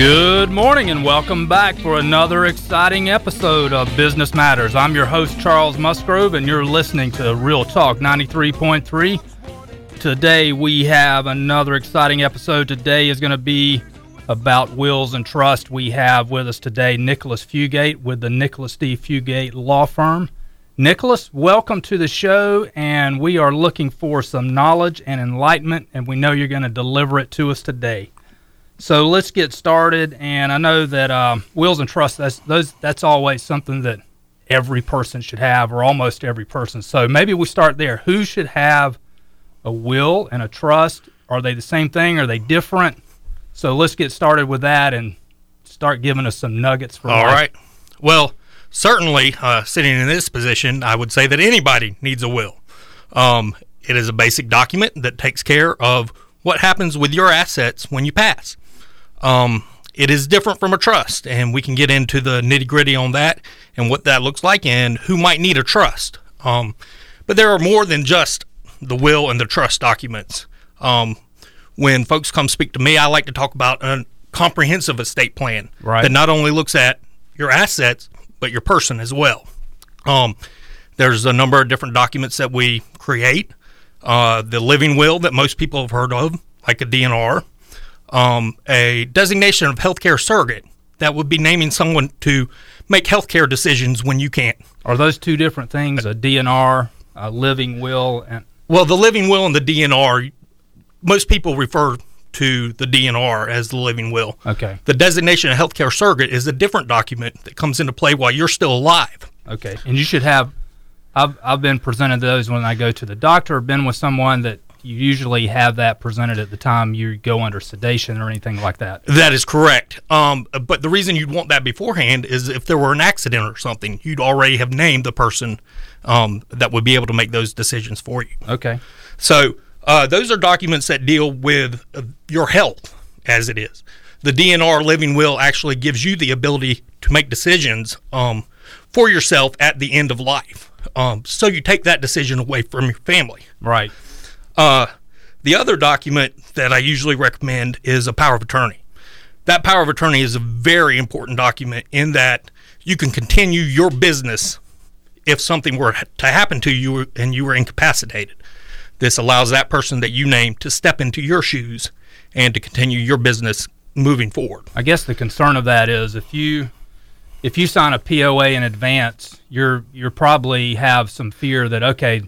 Good morning and welcome back for another exciting episode of Business Matters. I'm your host, Charles Musgrove, and you're listening to Real Talk 93.3. Today we have another exciting episode. Today is going to be about wills and trust. We have with us today Nicholas Fugate with the Nicholas D. Fugate Law Firm. Nicholas, welcome to the show, and we are looking for some knowledge and enlightenment, and we know you're going to deliver it to us today. So let's get started. And I know that um, wills and trusts that's those that's always something that every person should have, or almost every person. So maybe we start there. Who should have a will and a trust? Are they the same thing? Are they different? So let's get started with that and start giving us some nuggets for All life. right. Well, certainly, uh, sitting in this position, I would say that anybody needs a will. Um, it is a basic document that takes care of what happens with your assets when you pass. Um, it is different from a trust, and we can get into the nitty gritty on that and what that looks like and who might need a trust. Um, but there are more than just the will and the trust documents. Um, when folks come speak to me, I like to talk about a comprehensive estate plan Right. that not only looks at your assets but your person as well. Um, there's a number of different documents that we create. Uh, the living will that most people have heard of, like a DNR, um, a designation of healthcare surrogate that would be naming someone to make healthcare decisions when you can't. Are those two different things? A DNR, a living will, and Well, the living will and the DNR, most people refer to the DNR as the living will. okay, The designation of healthcare surrogate is a different document that comes into play while you're still alive. okay. And you should have. I've I've been presented those when I go to the doctor. Or been with someone that you usually have that presented at the time you go under sedation or anything like that. That is correct. Um, but the reason you'd want that beforehand is if there were an accident or something, you'd already have named the person um, that would be able to make those decisions for you. Okay. So uh, those are documents that deal with uh, your health as it is. The DNR living will actually gives you the ability to make decisions um, for yourself at the end of life. Um, so you take that decision away from your family. Right. Uh, the other document that I usually recommend is a power of attorney. That power of attorney is a very important document in that you can continue your business if something were to happen to you and you were incapacitated. This allows that person that you name to step into your shoes and to continue your business moving forward. I guess the concern of that is if you if you sign a POA in advance, you're you're probably have some fear that okay,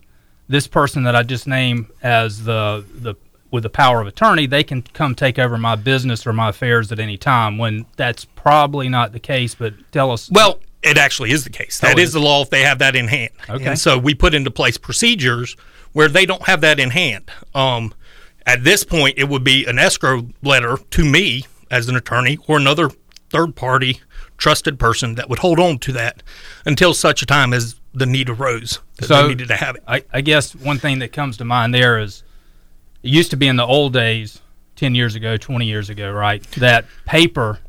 this person that I just named as the the with the power of attorney, they can come take over my business or my affairs at any time. When that's probably not the case. But tell us. Well, it actually is the case. That is. the law if they have that in hand. Okay. And so we put into place procedures where they don't have that in hand. Um, at this point, it would be an escrow letter to me as an attorney or another third party trusted person that would hold on to that until such a time as the need arose that So- they needed to have it. I, I guess one thing that comes to mind there is it used to be in the old days, ten years ago, twenty years ago, right? That paper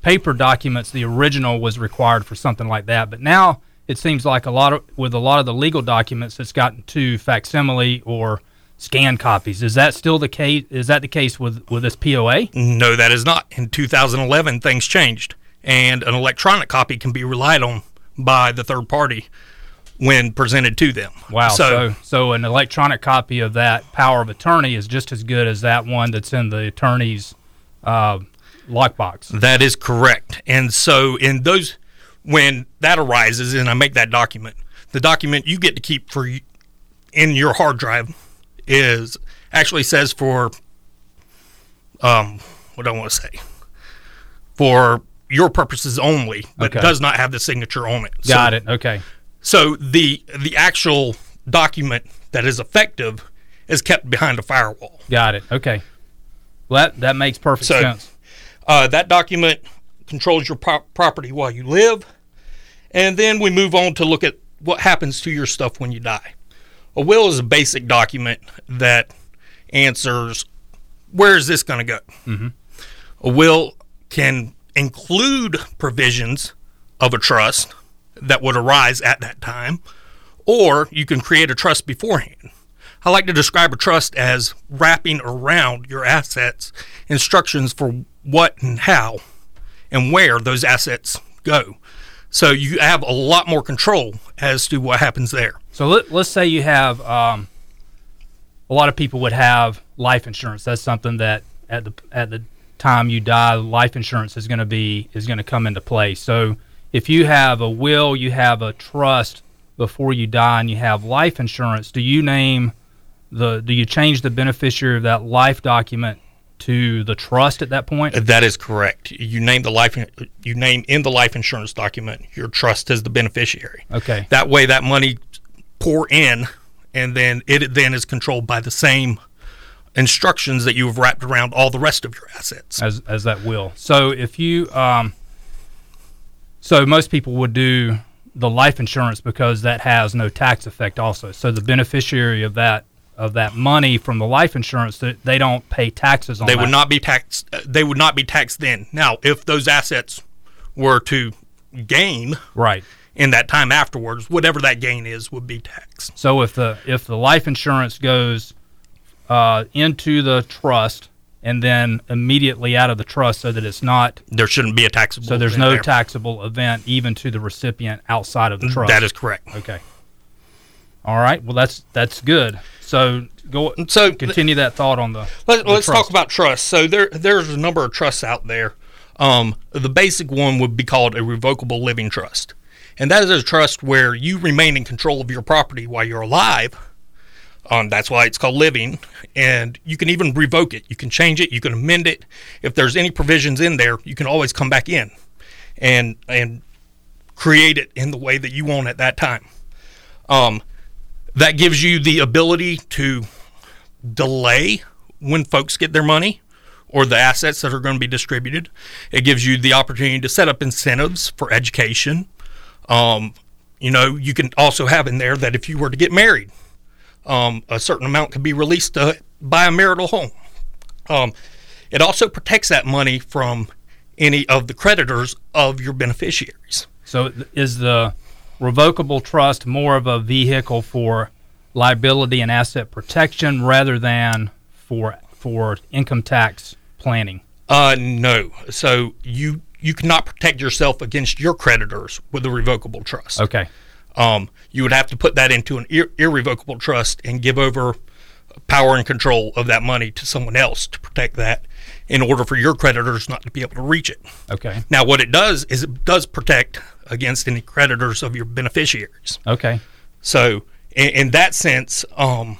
paper documents, the original was required for something like that. But now it seems like a lot of with a lot of the legal documents, it's gotten to facsimile or scan copies. Is that still the case? Is that the case with with this POA? No, that is not. In 2011, things changed, and an electronic copy can be relied on by the third party when presented to them. Wow. So, So, so an electronic copy of that power of attorney is just as good as that one that's in the attorney's uh, lockbox. that is correct. And so, in those, when that arises, and I make that document, the document you get to keep for in your hard drive is actually says for um what do I want to say for your purposes only, but Okay. does not have the signature on it. So- Got it. Okay. So the the actual document that is effective is kept behind a firewall. Got it. Okay. Well, that that makes perfect So- sense. Uh, that document controls your pro- property while you live, and then we move on to look at what happens to your stuff when you die. A will is a basic document that answers where is this going to go. A will can include provisions of a trust that would arise at that time, or you can create a trust beforehand. I like to describe a trust as wrapping around your assets instructions for what and how and where those assets go. So you have a lot more control as to what happens there. So let, let's say you have um, a lot of people would have life insurance. That's something that at the at the time you die, life insurance is going to be is going to come into play. So if you have a will, you have a trust before you die, and you have life insurance. Do you name the do you change the beneficiary of that life document to the trust at that point? That is correct. You name the life you name in the life insurance document your trust as the beneficiary. Okay. That way that money pour in and then it then is controlled by the same instructions that you have wrapped around all the rest of your assets. As as that will. So if you um so most people would do the life insurance because that has no tax effect also. So the beneficiary of that of that money from the life insurance that they don't pay taxes on. They that. would not be taxed. They would not be taxed then. Now, if those assets were to gain right in that time afterwards, whatever that gain is would be taxed. So if the if the life insurance goes uh, into the trust and then immediately out of the trust, so that it's not there shouldn't be a taxable. So there's no there. taxable event even to the recipient outside of the trust. That is correct. Okay. All right. Well, that's that's good. So go. So continue that thought on the. Let, us talk about trust. So there there's a number of trusts out there. Um, the basic one would be called a revocable living trust, and that is a trust where you remain in control of your property while you're alive. Um, that's why it's called living, and you can even revoke it. You can change it. You can amend it. If there's any provisions in there, you can always come back in, and and create it in the way that you want at that time. Um, that gives you the ability to delay when folks get their money or the assets that are going to be distributed. It gives you the opportunity to set up incentives for education. Um, you know, you can also have in there that if you were to get married, um, a certain amount can be released to buy a marital home. Um, it also protects that money from any of the creditors of your beneficiaries. So, is the revocable trust more of a vehicle for liability and asset protection rather than for for income tax planning? Uh, no. So you you cannot protect yourself against your creditors with a revocable trust. Okay. Um, you would have to put that into an ir- irrevocable trust and give over power and control of that money to someone else to protect that in order for your creditors not to be able to reach it. Okay. Now, what it does is it does protect against any creditors of your beneficiaries. Okay. So, in, in that sense, um,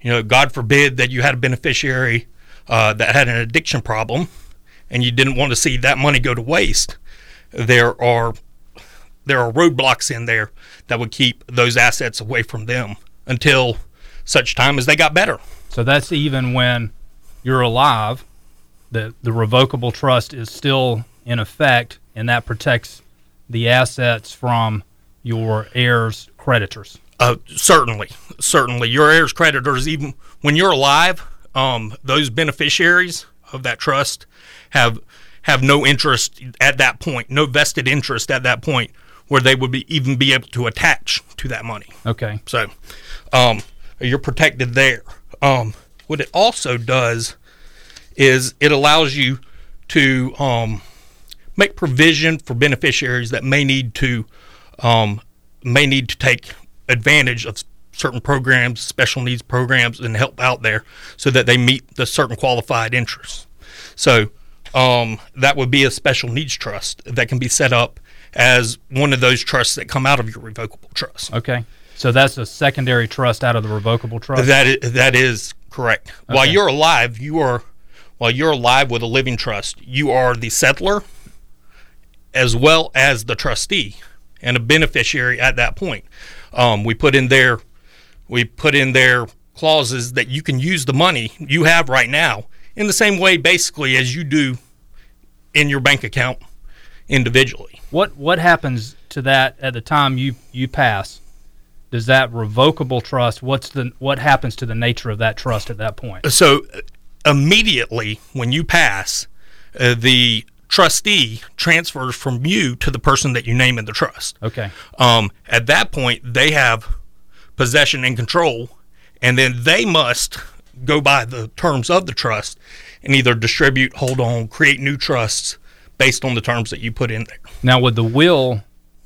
you know, God forbid that you had a beneficiary uh, that had an addiction problem and you didn't want to see that money go to waste. There are there are roadblocks in there that would keep those assets away from them until such time as they got better. So that's even when you're alive, the the revocable trust is still in effect, and that protects the assets from your heirs' creditors. Uh, certainly, certainly, your heirs' creditors, even when you're alive, um, those beneficiaries of that trust have have no interest at that point, no vested interest at that point, where they would be even be able to attach to that money. Okay. So, um, you're protected there. Um, what it also does is it allows you to um, make provision for beneficiaries that may need to um, may need to take advantage of certain programs, special needs programs, and help out there so that they meet the certain qualified interests. So um, that would be a special needs trust that can be set up as one of those trusts that come out of your revocable trust. Okay. So that's a secondary trust out of the revocable trust. That is, that is correct. Okay. While you're alive, you are while you're alive with a living trust, you are the settlor as well as the trustee and a beneficiary at that point. Um, we put in there we put in there clauses that you can use the money you have right now in the same way basically as you do in your bank account individually. What what happens to that at the time you you pass? Does that revocable trust? What's the what happens to the nature of that trust at that point? So immediately when you pass, uh, the trustee transfers from you to the person that you name in the trust. Okay. Um, at that point, they have possession and control, and then they must go by the terms of the trust and either distribute, hold on, create new trusts based on the terms that you put in there. Now, would the will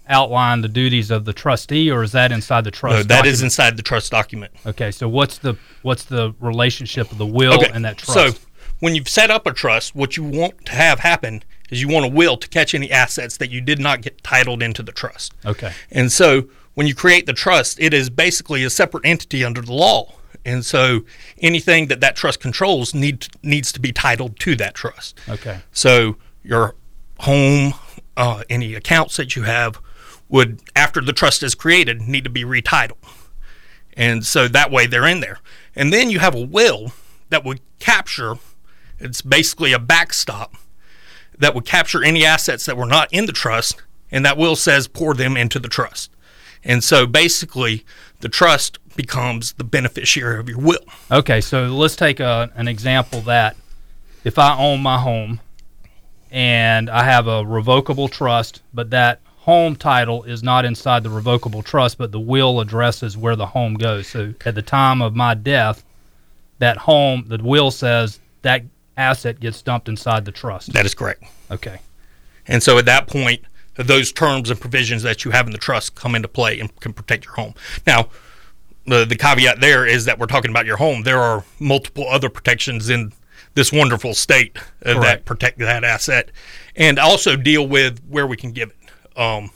outline the duties of the trustee, or is that inside the trust? No, that document? is inside the trust document. Okay, so what's the what's the relationship of the will Okay, and that trust? So when you've set up a trust, what you want to have happen is you want a will to catch any assets that you did not get titled into the trust. okay, And so when you create the trust, it is basically a separate entity under the law. And so anything that that trust controls need needs to be titled to that trust. okay, So your home, uh, any accounts that you have would, after the trust is created, need to be retitled. And so that way they're in there. And then you have a will that would capture, it's basically a backstop that would capture any assets that were not in the trust. And that will says pour them into the trust. And so basically the trust becomes the beneficiary of your will. okay. So let's take a, an example that if I own my home and I have a revocable trust, but that home title is not inside the revocable trust, but the will addresses where the home goes. So at the time of my death, that home, the will says that asset gets dumped inside the trust. That is correct. Okay. And so at that point, those terms and provisions that you have in the trust come into play and can protect your home. Now, the, the caveat there is that we're talking about your home. There are multiple other protections in this wonderful state uh, that protect that asset and also deal with where we can give it. Um,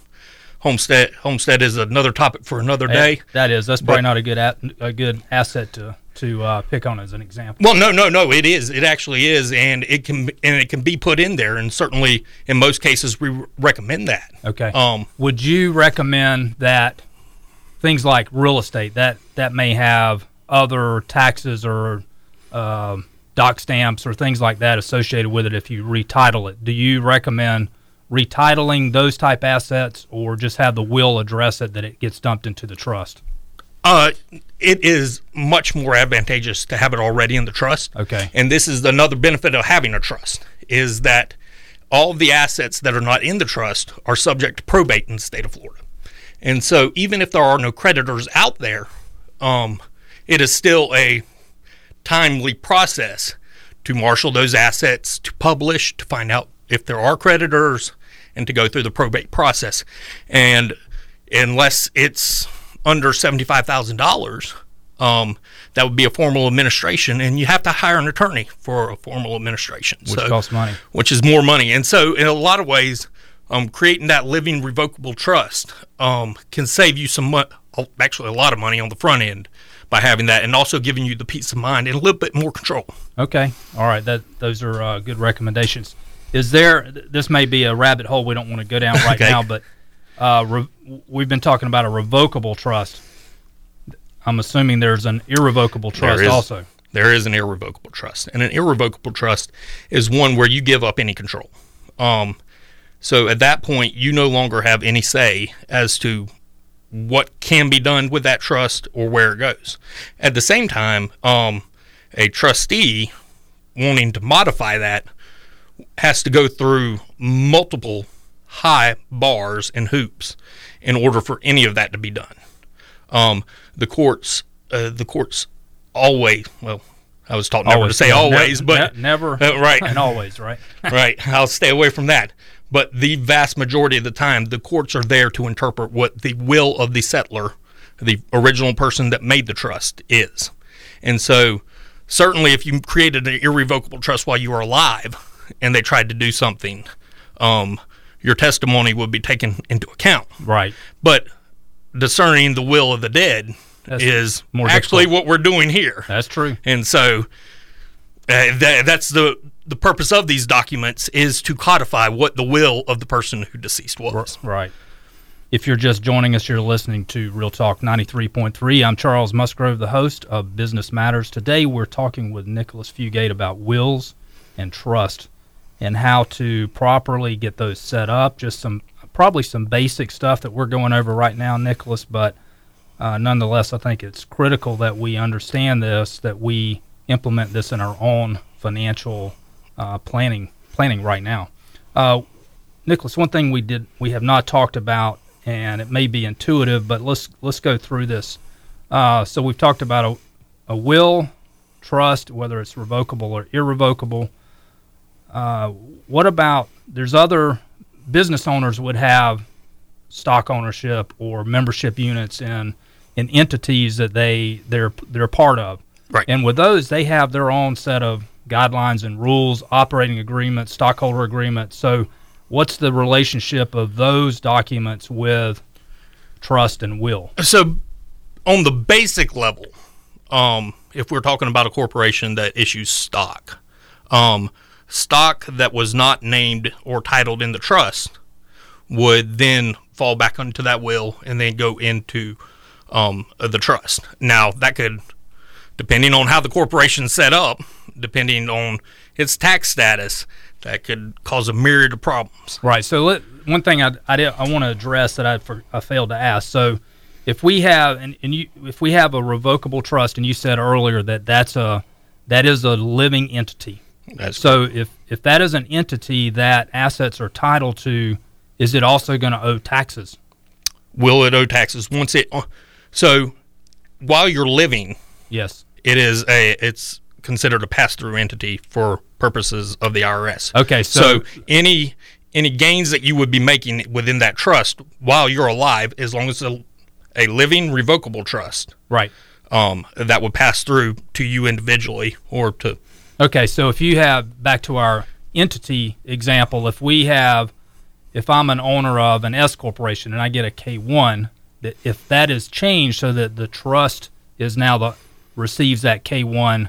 homestead homestead is another topic for another day. That is. That's probably But- not a good a, a good asset to to uh, pick on as an example. Well, no, no, no. It is. It actually is, and it can and it can be put in there. And certainly, in most cases, we recommend that. Okay. Um, Would you recommend that things like real estate that that may have other taxes or um, doc stamps or things like that associated with it if you retitle it? Do you recommend retitling those type assets or just have the will address it that it gets dumped into the trust? Uh, it is much more advantageous to have it already in the trust. Okay. And this is another benefit of having a trust is that all the assets that are not in the trust are subject to probate in the state of Florida. And so even if there are no creditors out there, um, it is still a timely process to marshal those assets, to publish, to find out if there are creditors, and to go through the probate process. And unless it's under seventy-five thousand dollars, um, that would be a formal administration, and you have to hire an attorney for a formal administration, Which costs money. which is more money. And so, in a lot of ways, um, creating that living revocable trust um, can save you some, mo- actually a lot of money on the front end by having that, and also giving you the peace of mind and a little bit more control. Okay. All right. That those are uh, good recommendations. Is there? This may be a rabbit hole we don't want to go down right Okay. now, but uh, re- we've been talking about a revocable trust. I'm assuming there's an irrevocable trust also. There is an irrevocable trust, and an irrevocable trust is one where you give up any control. Um, so at that point, you no longer have any say as to what can be done with that trust or where it goes. At the same time, um, a trustee wanting to modify that has to go through multiple high bars and hoops in order for any of that to be done. Um, the courts, uh, the courts always, well, I was taught never to say always, ne- but never uh, right, and always, right? right. I'll stay away from that. But the vast majority of the time, the courts are there to interpret what the will of the settlor, the original person that made the trust, is. And so, certainly, if you created an irrevocable trust while you were alive and they tried to do something, um, your testimony would be taken into account. Right. But discerning the will of the dead That's is more actually difficult. what we're doing here. That's true. And so uh, that, that's the the purpose of these documents is to codify what the will of the person who deceased was. Right. If you're just joining us, you're listening to Real Talk 93.3. I'm Charles Musgrove, the host of Business Matters. Today, we're talking with Nicholas Fugate about wills and trust and how to properly get those set up. Just some, probably some basic stuff that we're going over right now, Nicholas, but uh, nonetheless, I think it's critical that we understand this, that we implement this in our own financial uh, planning planning right now. Uh, Nicholas, one thing we did we have not talked about, and it may be intuitive, but let's let's go through this. Uh, so we've talked about a, a will, trust, whether it's revocable or irrevocable. Uh, what about there's other business owners would have stock ownership or membership units in in entities that they they're they're a part of. Right. And with those, they have their own set of guidelines and rules, operating agreements, stockholder agreements. So, what's the relationship of those documents with trust and will? So, on the basic level, um, if we're talking about a corporation that issues stock, um, stock that was not named or titled in the trust would then fall back onto that will and then go into um, the trust. Now, that could, depending on how the corporation's set up, depending on its tax status, that could cause a myriad of problems. Right. So, let, one thing I, I, did, I want to address that I, for, I failed to ask. So, if we have and, and you if we have a revocable trust and you said earlier that that's a that is a living entity That's so if if that is an entity that assets are titled to is it also going to owe taxes will it owe taxes once it? Uh, so, while you're living, yes it is a it's considered a pass-through entity for purposes of the IRS. okay so, So, any any gains that you would be making within that trust while you're alive, as long as a, a living revocable trust, right um, that would pass through to you individually or to Okay, so if you have back to our entity example, if we have, if I'm an owner of an S corporation and I get a K1, that if that is changed so that the trust is now the receives that K1,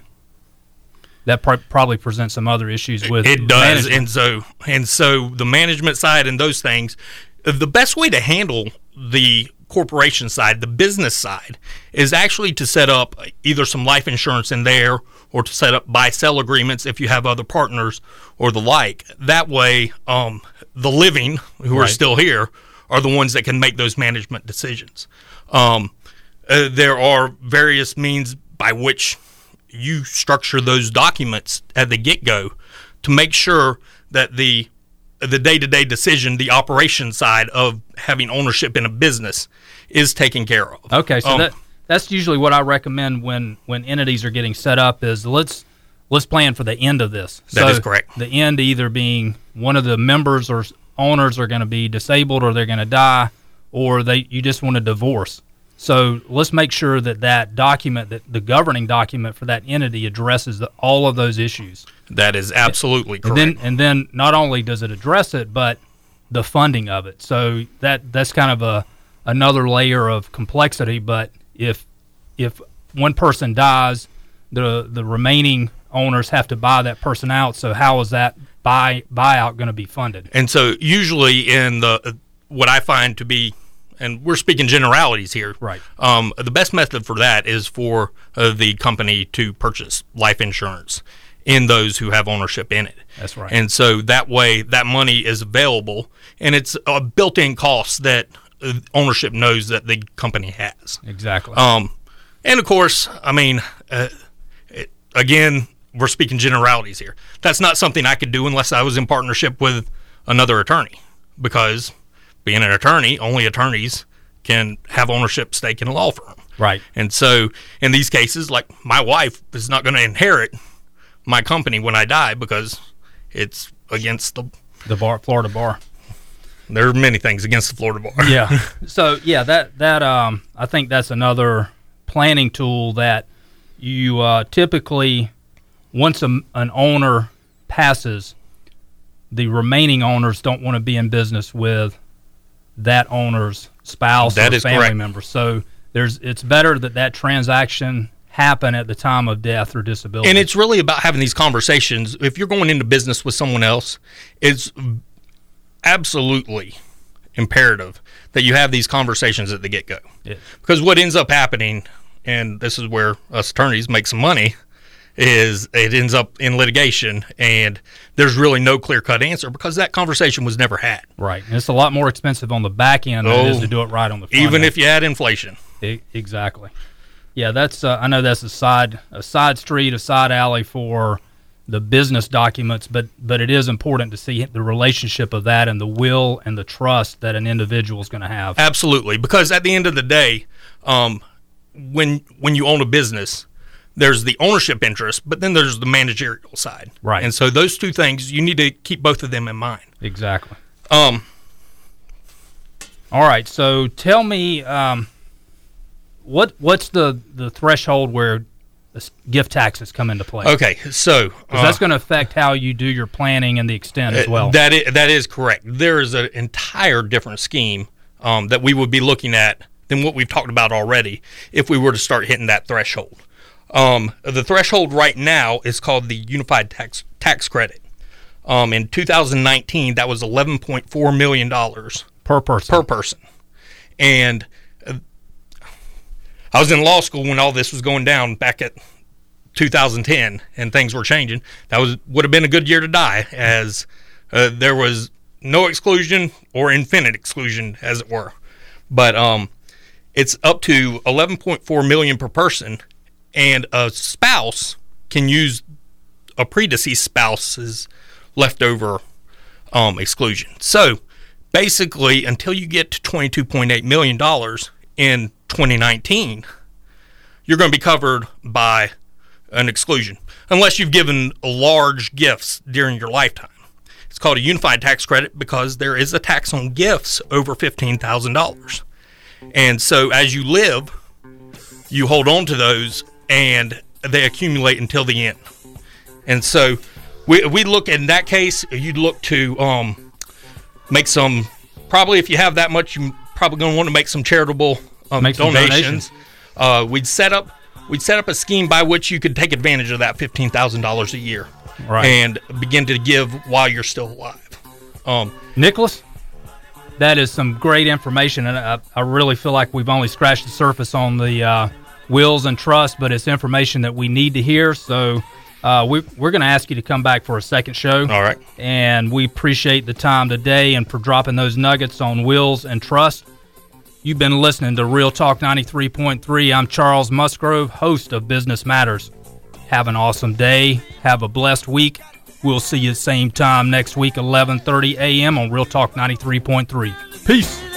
that pro- probably presents some other issues with it does management. and so and so the management side and those things the best way to handle the corporation side the business side is actually to set up either some life insurance in there or to set up buy sell agreements if you have other partners or the like. That way um, the living who are still here are the ones that can make those management decisions. Um, uh, there are various means by which you structure those documents at the get-go to make sure that the the day-to-day decision, the operation side of having ownership in a business is taken care of. Okay, so Um, that that's usually what I recommend when when entities are getting set up is let's let's plan for the end of this. That so is correct. The end either being one of the members or owners are going to be disabled or they're going to die or they you just want to divorce. So let's make sure that that document that the governing document for that entity addresses the, all of those issues. that is absolutely correct. And then and then not only does it address it, but the funding of it. So that that's kind of a another layer of complexity. But if if one person dies, the the remaining owners have to buy that person out. So how is that buy buyout going to be funded? And so usually in the what I find to be and we're speaking generalities here. Right. Um, the best method for that is for uh, the company to purchase life insurance in those who have ownership in it. That's right. And so that way, that money is available, and it's a built-in cost that uh, ownership knows that the company has. Exactly. Um, and of course, I mean, uh, it, again, we're speaking generalities here. That's not something I could do unless I was in partnership with another attorney, because being an attorney, only attorneys can have ownership stake in a law firm. right. And so, in these cases, like my wife is not going to inherit my company when I die because it's against the. The bar, Florida bar. There are many things against the Florida bar. yeah. So yeah, that that um, I think that's another planning tool that you uh, typically once a, an owner passes, the remaining owners don't want to be in business with that owner's spouse That or family correct. member. So there's it's better that that transaction happen at the time of death or disability. And it's really about having these conversations. If you're going into business with someone else, it's absolutely imperative that you have these conversations at the get go. Yeah. Because what ends up happening, and this is where us attorneys make some money, is it ends up in litigation and there's really no clear cut answer because that conversation was never had. right. And it's a lot more expensive on the back end than it is Oh, to do it right on the front Even end. if you had inflation. E- exactly. Yeah, that's. Uh, I know that's a side a side street, a side alley for the business documents, but but it is important to see the relationship of that and the will and the trust that an individual is going to have. Absolutely, because at the end of the day, um, when when you own a business, there's the ownership interest, but then there's the managerial side. Right. And so those two things, you need to keep both of them in mind. Exactly. Um, All right. So tell me, um, what what's the the threshold where gift taxes come into play? okay, so 'Cause that's going to affect how you do your planning and the extent as well. Uh, That is, that is correct. There is an entire different scheme um, that we would be looking at than what we've talked about already if we were to start hitting that threshold. Um, the threshold right now is called the Unified Tax Tax Credit. Um, in 2019, that was 11.4 million dollars per person. per person, and uh, I was in law school when all this was going down back at 2010 and things were changing. That was would have been a good year to die as uh, there was no exclusion or infinite exclusion as it were. But um it's up to 11.4 million per person and a spouse can use a predeceased spouse's leftover um, exclusion. So basically, until you get to $22.8 million in 2019, you're going to be covered by an exclusion unless you've given large gifts during your lifetime. It's called a unified tax credit because there is a tax on gifts over $15,000. And so as you live, you hold on to those and they accumulate until the end. And so we, we look in that case, you'd look to um, make some, probably if you have that much, you're probably going to want to make some charitable um, Make some donations. Uh, we'd set up we'd set up a scheme by which you could take advantage of that fifteen thousand dollars a year, Right. and begin to give while you're still alive. Um, Nicholas, that is some great information, and I, I really feel like we've only scratched the surface on the uh, wills and trust, but it's information that we need to hear. So uh, we, we're going to ask you to come back for a second show. all right, And we appreciate the time today and for dropping those nuggets on wills and trust. You've been listening to Real Talk 93.3. I'm Charles Musgrove, host of Business Matters. Have an awesome day. Have a blessed week. We'll see you same time next week, 11:30 a.m. on Real Talk 93.3. Peace.